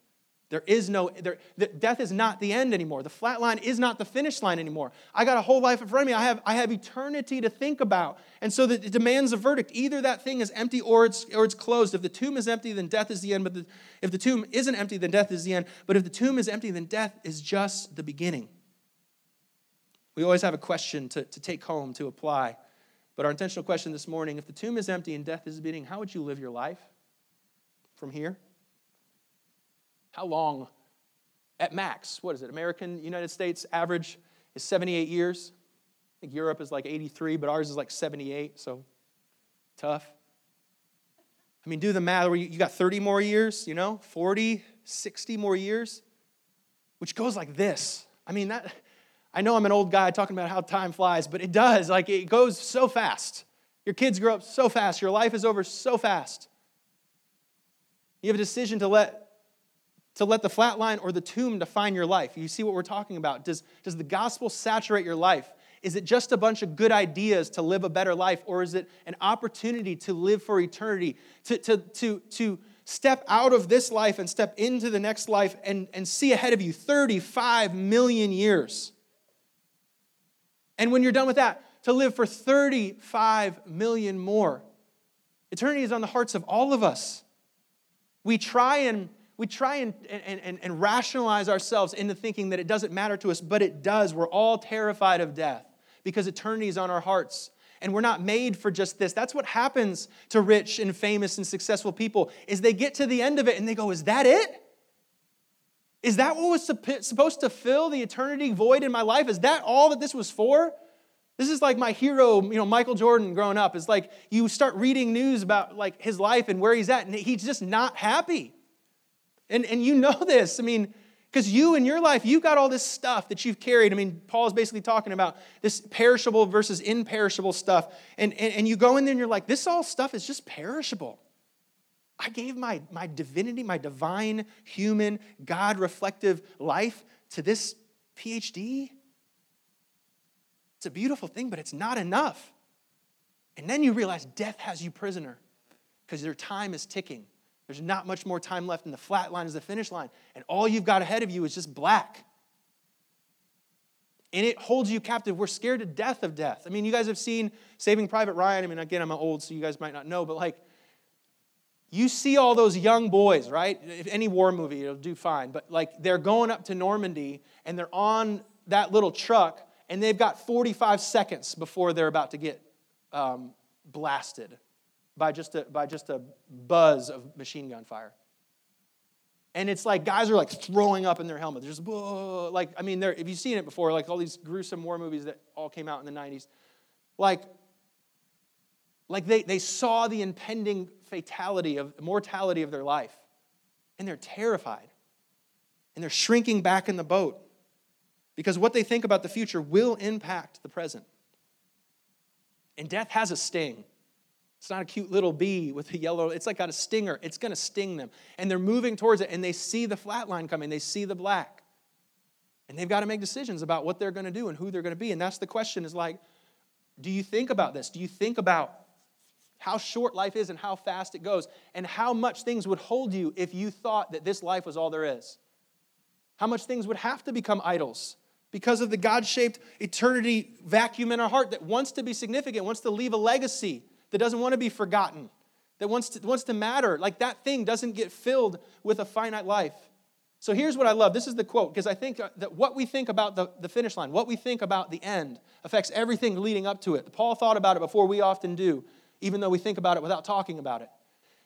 There is no, there, the, death is not the end anymore. The flat line is not the finish line anymore. I got a whole life in front of me. I have, I have eternity to think about. And so that it demands a verdict. Either that thing is empty or it's, or it's closed. If the tomb is empty, then death is the end. But the, if the tomb isn't empty, then death is the end. But if the tomb is empty, then death is just the beginning. We always have a question to, to take home, to apply. But our intentional question this morning if the tomb is empty and death is the beginning, how would you live your life from here? How long? At max, what is it? American, United States average is 78 years. I think Europe is like 83, but ours is like 78, so tough. I mean, do the math. You got 30 more years, you know, 40, 60 more years, which goes like this. I mean, that. I know I'm an old guy talking about how time flies, but it does. Like, it goes so fast. Your kids grow up so fast. Your life is over so fast. You have a decision to let to let the flat line or the tomb define your life. You see what we're talking about. Does, does the gospel saturate your life? Is it just a bunch of good ideas to live a better life, or is it an opportunity to live for eternity, to, to, to, to step out of this life and step into the next life and, and see ahead of you 35 million years? And when you're done with that, to live for 35 million more. Eternity is on the hearts of all of us. We try and we try and, and, and, and rationalize ourselves into thinking that it doesn't matter to us, but it does. We're all terrified of death because eternity is on our hearts. And we're not made for just this. That's what happens to rich and famous and successful people is they get to the end of it and they go, "Is that it? Is that what was supposed to fill the eternity void in my life? Is that all that this was for?" This is like my hero, you know, Michael Jordan growing up. It's like you start reading news about like his life and where he's at and he's just not happy. And, and you know this. I mean, because you in your life, you've got all this stuff that you've carried. I mean, Paul's basically talking about this perishable versus imperishable stuff. And, and, and you go in there and you're like, this all stuff is just perishable. I gave my, my divinity, my divine, human, God reflective life to this PhD. It's a beautiful thing, but it's not enough. And then you realize death has you prisoner because your time is ticking. There's not much more time left, and the flat line is the finish line. And all you've got ahead of you is just black. And it holds you captive. We're scared to death of death. I mean, you guys have seen Saving Private Ryan. I mean, again, I'm old, so you guys might not know, but like, you see all those young boys, right? If any war movie, it'll do fine. But like, they're going up to Normandy and they're on that little truck, and they've got 45 seconds before they're about to get um, blasted by just, a, by just a buzz of machine gun fire. And it's like guys are like throwing up in their helmet. They're just, Whoa. like, I mean, if you've seen it before, like all these gruesome war movies that all came out in the 90s, like, like they, they saw the impending fatality of mortality of their life. And they're terrified. And they're shrinking back in the boat because what they think about the future will impact the present. And death has a sting. It's not a cute little bee with a yellow, it's like got a stinger. It's going to sting them. And they're moving towards it and they see the flat line coming, they see the black. And they've got to make decisions about what they're going to do and who they're going to be. And that's the question is like, do you think about this? Do you think about how short life is and how fast it goes and how much things would hold you if you thought that this life was all there is? How much things would have to become idols because of the God shaped eternity vacuum in our heart that wants to be significant, wants to leave a legacy that doesn't want to be forgotten, that wants to, wants to matter. Like that thing doesn't get filled with a finite life. So here's what I love. This is the quote, because I think uh, that what we think about the, the finish line, what we think about the end, affects everything leading up to it. Paul thought about it before we often do, even though we think about it without talking about it.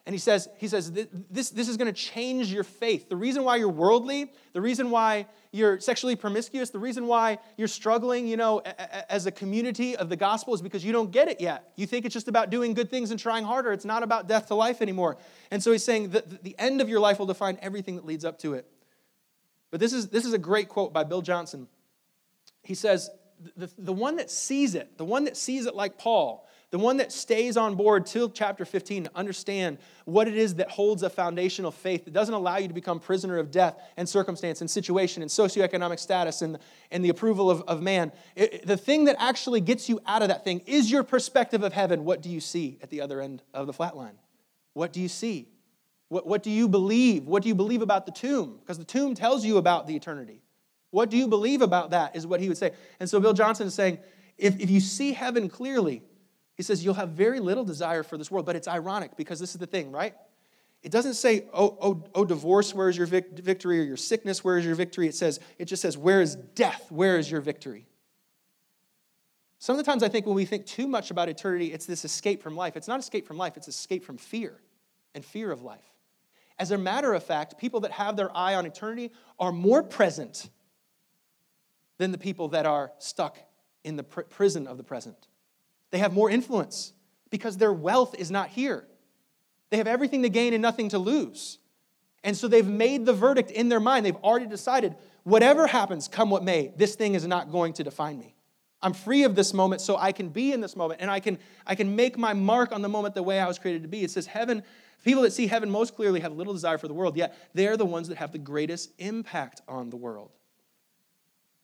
And he says, he says this, this is going to change your faith. The reason why you're worldly, the reason why you're sexually promiscuous, the reason why you're struggling, you know, as a community of the gospel is because you don't get it yet. You think it's just about doing good things and trying harder. It's not about death to life anymore. And so he's saying that the end of your life will define everything that leads up to it. But this is, this is a great quote by Bill Johnson. He says, the, the one that sees it, the one that sees it like Paul, the one that stays on board till chapter 15 to understand what it is that holds a foundational faith that doesn't allow you to become prisoner of death and circumstance and situation and socioeconomic status and, and the approval of, of man. It, the thing that actually gets you out of that thing is your perspective of heaven. What do you see at the other end of the flat line? What do you see? What, what do you believe? What do you believe about the tomb? Because the tomb tells you about the eternity. What do you believe about that, is what he would say. And so Bill Johnson is saying if, if you see heaven clearly, he says, You'll have very little desire for this world. But it's ironic because this is the thing, right? It doesn't say, Oh, oh, oh divorce, where is your vic- victory? Or your sickness, where is your victory? It says, It just says, Where is death? Where is your victory? Some of the times I think when we think too much about eternity, it's this escape from life. It's not escape from life, it's escape from fear and fear of life. As a matter of fact, people that have their eye on eternity are more present than the people that are stuck in the pr- prison of the present. They have more influence because their wealth is not here. They have everything to gain and nothing to lose. And so they've made the verdict in their mind. They've already decided whatever happens, come what may, this thing is not going to define me. I'm free of this moment so I can be in this moment and I can, I can make my mark on the moment the way I was created to be. It says, Heaven, people that see heaven most clearly have little desire for the world, yet they're the ones that have the greatest impact on the world.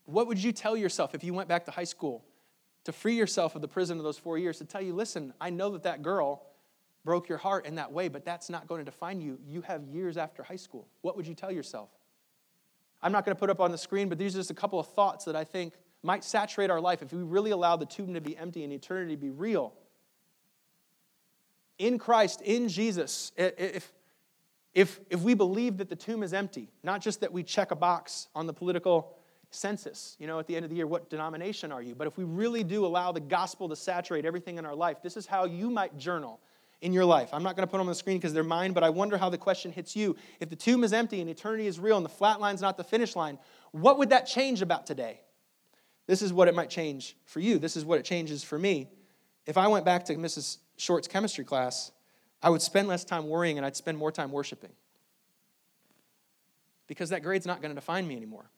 What would you tell yourself if you went back to high school to free yourself of the prison of those four years, to tell you, listen, I know that that girl broke your heart in that way, but that's not going to define you. You have years after high school. What would you tell yourself? I'm not going to put up on the screen, but these are just a couple of thoughts that I think might saturate our life if we really allow the tomb to be empty and eternity to be real. In Christ, in Jesus, if, if, if we believe that the tomb is empty, not just that we check a box on the political census, you know, at the end of the year, what denomination are you? But if we really do allow the gospel to saturate everything in our life, this is how you might journal in your life. I'm not going to put them on the screen because they're mine, but I wonder how the question hits you. If the tomb is empty and eternity is real and the flat line's not the finish line, what would that change about today? This is what it might change for you. This is what it changes for me. If I went back to Mrs. Short's chemistry class, I would spend less time worrying and I'd spend more time worshiping. Because that grade's not going to define me anymore.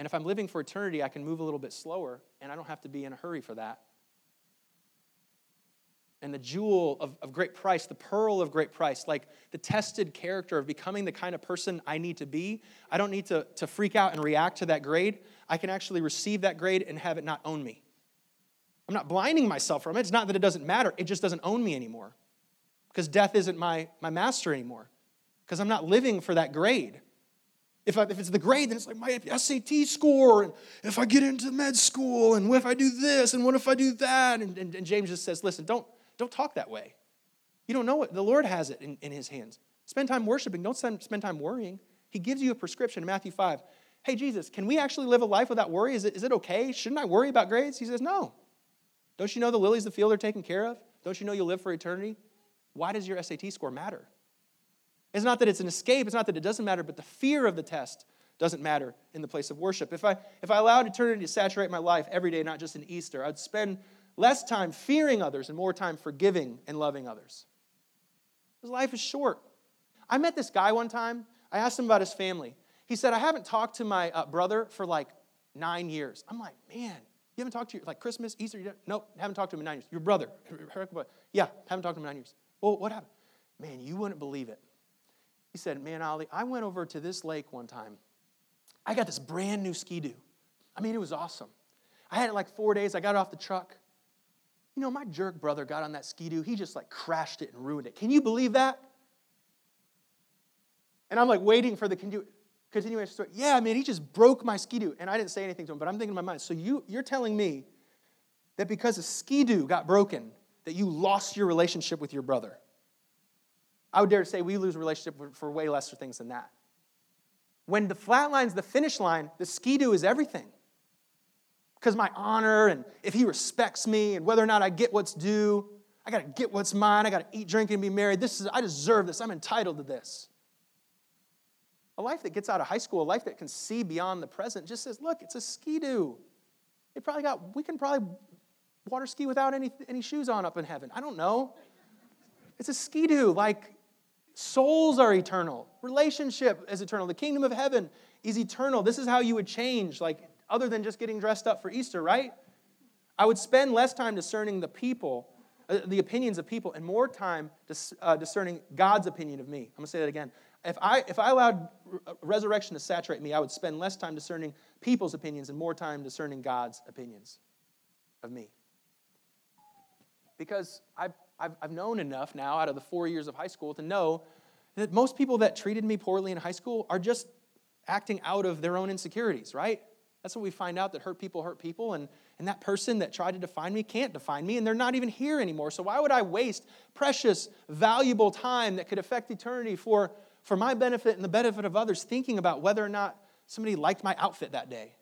And if I'm living for eternity, I can move a little bit slower, and I don't have to be in a hurry for that. and the jewel of, of great price, the pearl of great price, like the tested character of becoming the kind of person I need to be. I don't need to, to freak out and react to that grade. I can actually receive that grade and have it not own me. I'm not blinding myself from it. It's not that it doesn't matter, it just doesn't own me anymore. Because death isn't my, my master anymore. Because I'm not living for that grade. If, I, if it's the grade, then it's like my SAT score, and if I get into med school, and what if I do this, and what if I do that? And, and, and James just says, listen, don't, don't talk that way. You don't know what the Lord has it in, in his hands. Spend time worshiping, don't spend, spend time worrying. He gives you a prescription in Matthew 5. Hey, Jesus, can we actually live a life without worry? Is it, is it okay? Shouldn't I worry about grades? He says, No. Don't you know the lilies of the field are taken care of? Don't you know you'll live for eternity? Why does your SAT score matter? It's not that it's an escape, it's not that it doesn't matter, but the fear of the test doesn't matter in the place of worship. If I, if I allowed eternity to saturate my life every day, not just in Easter, I'd spend less time fearing others and more time forgiving and loving others. Because life is short. I met this guy one time. I asked him about his family. He said, I haven't talked to my uh, brother for like nine years. I'm like, man, you haven't talked to your, like Christmas, Easter? You nope, haven't talked to him in nine years. Your brother. Yeah, haven't talked to him in nine years. Well, what happened? Man, you wouldn't believe it. He said, Man, Ali, I went over to this lake one time. I got this brand new ski-doo. I mean, it was awesome. I had it like four days. I got it off the truck. You know, my jerk brother got on that ski-doo. He just like crashed it and ruined it. Can you believe that? And I'm like waiting for the continuation story. Yeah, I mean, he just broke my ski-doo. And I didn't say anything to him, but I'm thinking in my mind, so you, you're telling me that because a ski-doo got broken, that you lost your relationship with your brother? I would dare to say we lose relationship for, for way lesser things than that. When the flat line's the finish line, the ski-doo is everything. Because my honor and if he respects me and whether or not I get what's due, I gotta get what's mine, I gotta eat, drink, and be married. This is I deserve this, I'm entitled to this. A life that gets out of high school, a life that can see beyond the present, just says, look, it's a ski-doo. They probably got, we can probably water ski without any, any shoes on up in heaven. I don't know. It's a ski-doo. Like, Souls are eternal. Relationship is eternal. The kingdom of heaven is eternal. This is how you would change, like, other than just getting dressed up for Easter, right? I would spend less time discerning the people, uh, the opinions of people, and more time dis, uh, discerning God's opinion of me. I'm going to say that again. If I, if I allowed uh, resurrection to saturate me, I would spend less time discerning people's opinions and more time discerning God's opinions of me. Because I I've, I've known enough now out of the four years of high school to know that most people that treated me poorly in high school are just acting out of their own insecurities, right? That's what we find out that hurt people hurt people, and, and that person that tried to define me can't define me, and they're not even here anymore. So, why would I waste precious, valuable time that could affect eternity for, for my benefit and the benefit of others thinking about whether or not somebody liked my outfit that day?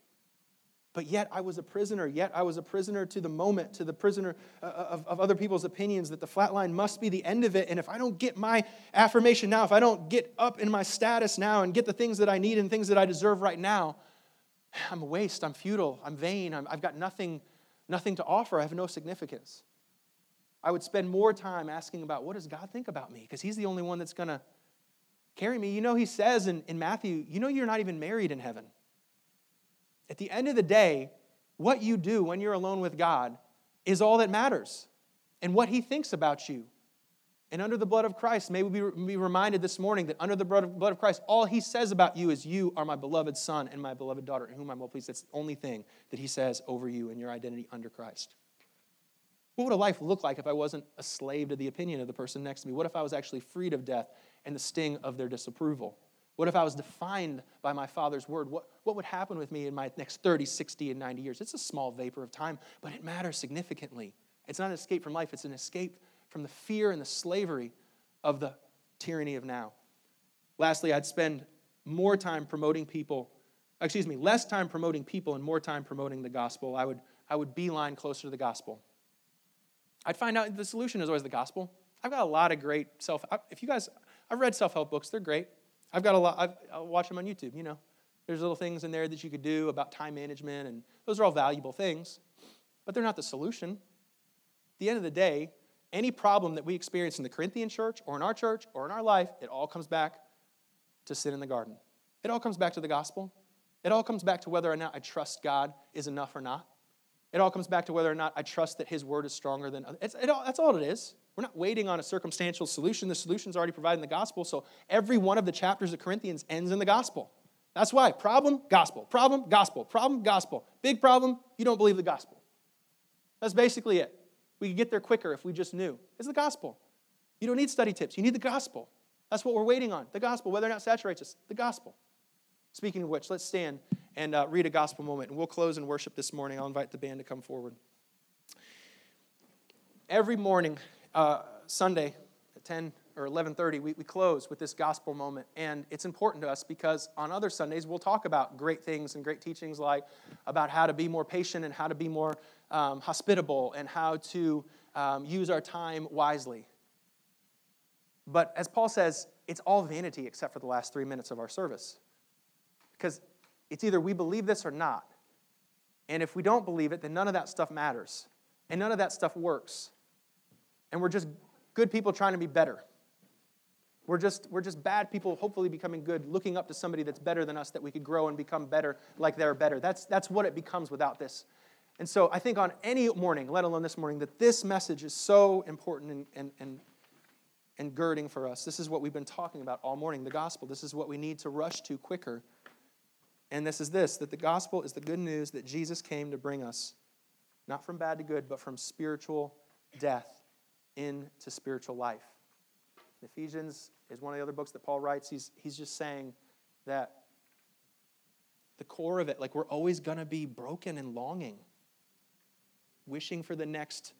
But yet I was a prisoner. Yet I was a prisoner to the moment, to the prisoner uh, uh, of, of other people's opinions that the flat line must be the end of it. And if I don't get my affirmation now, if I don't get up in my status now and get the things that I need and things that I deserve right now, I'm a waste. I'm futile. I'm vain. i have got nothing, nothing to offer. I have no significance. I would spend more time asking about what does God think about me? Because He's the only one that's going to carry me. You know, He says in, in Matthew, you know, you're not even married in heaven. At the end of the day, what you do when you're alone with God is all that matters and what He thinks about you. And under the blood of Christ, may we be reminded this morning that under the blood of Christ, all He says about you is, You are my beloved Son and my beloved daughter, in whom I'm well pleased. That's the only thing that He says over you and your identity under Christ. What would a life look like if I wasn't a slave to the opinion of the person next to me? What if I was actually freed of death and the sting of their disapproval? What if I was defined by my Father's word? What, what would happen with me in my next 30, 60, and 90 years? It's a small vapor of time, but it matters significantly. It's not an escape from life, it's an escape from the fear and the slavery of the tyranny of now. Lastly, I'd spend more time promoting people, excuse me, less time promoting people and more time promoting the gospel. I would, I would beeline closer to the gospel. I'd find out the solution is always the gospel. I've got a lot of great self, if you guys, I've read self help books, they're great. I've got a lot, I've, I'll watch them on YouTube, you know. There's little things in there that you could do about time management, and those are all valuable things, but they're not the solution. At the end of the day, any problem that we experience in the Corinthian church or in our church or in our life, it all comes back to sin in the garden. It all comes back to the gospel. It all comes back to whether or not I trust God is enough or not. It all comes back to whether or not I trust that His word is stronger than others. It all, that's all it is. We're not waiting on a circumstantial solution. The solution's already provided in the gospel. So every one of the chapters of Corinthians ends in the gospel. That's why problem, gospel, problem, gospel, problem, gospel. Big problem, you don't believe the gospel. That's basically it. We could get there quicker if we just knew. It's the gospel. You don't need study tips, you need the gospel. That's what we're waiting on the gospel, whether or not saturates us, the gospel. Speaking of which, let's stand and uh, read a gospel moment. And we'll close and worship this morning. I'll invite the band to come forward. Every morning, uh, Sunday at 10 or 11.30, we, we close with this gospel moment. And it's important to us because on other Sundays, we'll talk about great things and great teachings like about how to be more patient and how to be more um, hospitable and how to um, use our time wisely. But as Paul says, it's all vanity except for the last three minutes of our service. Because it's either we believe this or not. And if we don't believe it, then none of that stuff matters. And none of that stuff works. And we're just good people trying to be better. We're just, we're just bad people, hopefully becoming good, looking up to somebody that's better than us that we could grow and become better like they're better. That's, that's what it becomes without this. And so I think on any morning, let alone this morning, that this message is so important and, and, and, and girding for us. This is what we've been talking about all morning the gospel. This is what we need to rush to quicker. And this is this that the gospel is the good news that Jesus came to bring us, not from bad to good, but from spiritual death into spiritual life. Ephesians is one of the other books that Paul writes. He's, he's just saying that the core of it, like we're always going to be broken and longing, wishing for the next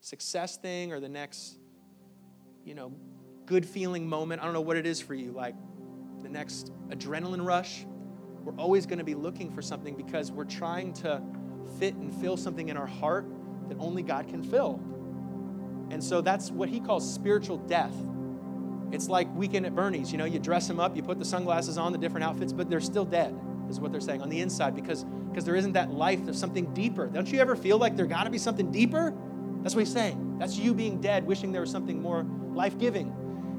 success thing or the next, you know, good feeling moment. I don't know what it is for you, like the next adrenaline rush we're always going to be looking for something because we're trying to fit and fill something in our heart that only God can fill. And so that's what he calls spiritual death. It's like weekend at Bernie's. You know, you dress them up, you put the sunglasses on, the different outfits, but they're still dead, is what they're saying on the inside because, because there isn't that life. There's something deeper. Don't you ever feel like there got to be something deeper? That's what he's saying. That's you being dead, wishing there was something more life giving.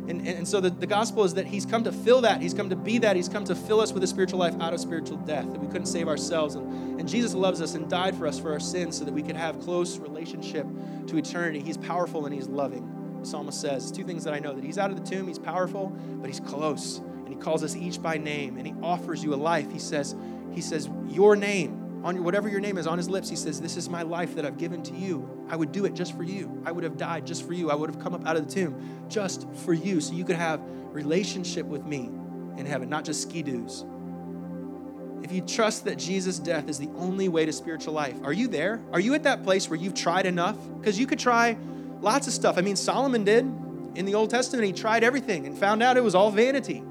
And, and, and so the, the gospel is that he's come to fill that. He's come to be that. He's come to fill us with a spiritual life out of spiritual death, that we couldn't save ourselves. And, and Jesus loves us and died for us for our sins so that we could have close relationship to eternity. He's powerful and he's loving. The psalmist says two things that I know that he's out of the tomb, he's powerful, but he's close. And he calls us each by name and he offers you a life. He says, he says, Your name on your, whatever your name is on his lips, he says, This is my life that I've given to you. I would do it just for you. I would have died just for you. I would have come up out of the tomb just for you so you could have relationship with me in heaven, not just ski doos. If you trust that Jesus' death is the only way to spiritual life, are you there? Are you at that place where you've tried enough? Because you could try lots of stuff. I mean, Solomon did in the Old Testament, he tried everything and found out it was all vanity.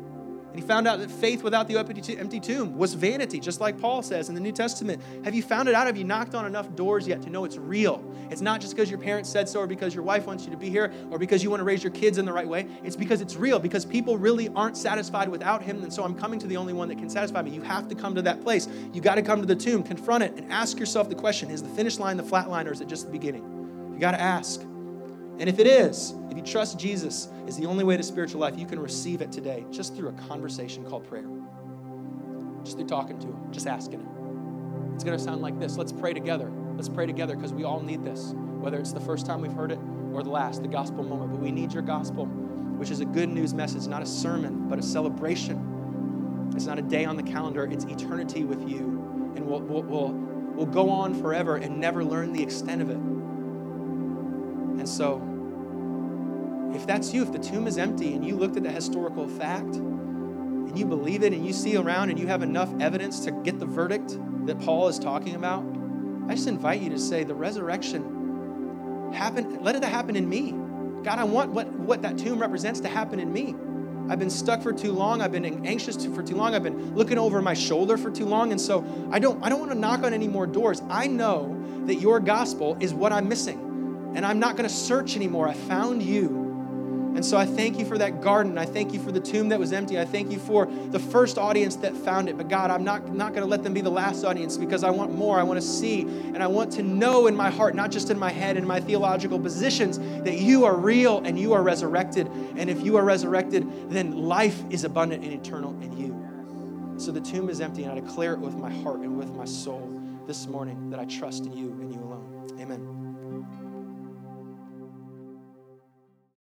And he found out that faith without the empty tomb was vanity, just like Paul says in the New Testament. Have you found it out? Have you knocked on enough doors yet to know it's real? It's not just because your parents said so or because your wife wants you to be here or because you want to raise your kids in the right way. It's because it's real, because people really aren't satisfied without him. And so I'm coming to the only one that can satisfy me. You have to come to that place. You got to come to the tomb, confront it, and ask yourself the question is the finish line the flat line or is it just the beginning? You got to ask. And if it is, if you trust Jesus is the only way to spiritual life, you can receive it today just through a conversation called prayer. Just through talking to Him, just asking Him. It's going to sound like this. Let's pray together. Let's pray together because we all need this, whether it's the first time we've heard it or the last, the gospel moment. But we need your gospel, which is a good news message, not a sermon, but a celebration. It's not a day on the calendar, it's eternity with you. And we'll, we'll, we'll, we'll go on forever and never learn the extent of it. And so, if that's you, if the tomb is empty and you looked at the historical fact and you believe it and you see around and you have enough evidence to get the verdict that Paul is talking about, I just invite you to say, the resurrection happen, let it happen in me. God, I want what, what that tomb represents to happen in me. I've been stuck for too long. I've been anxious for too long. I've been looking over my shoulder for too long. And so I don't, I don't want to knock on any more doors. I know that your gospel is what I'm missing and I'm not going to search anymore. I found you. And so I thank you for that garden. I thank you for the tomb that was empty. I thank you for the first audience that found it. But God, I'm not, not going to let them be the last audience because I want more. I want to see and I want to know in my heart, not just in my head and my theological positions, that you are real and you are resurrected. And if you are resurrected, then life is abundant and eternal in you. So the tomb is empty, and I declare it with my heart and with my soul this morning that I trust in you and you alone. Amen.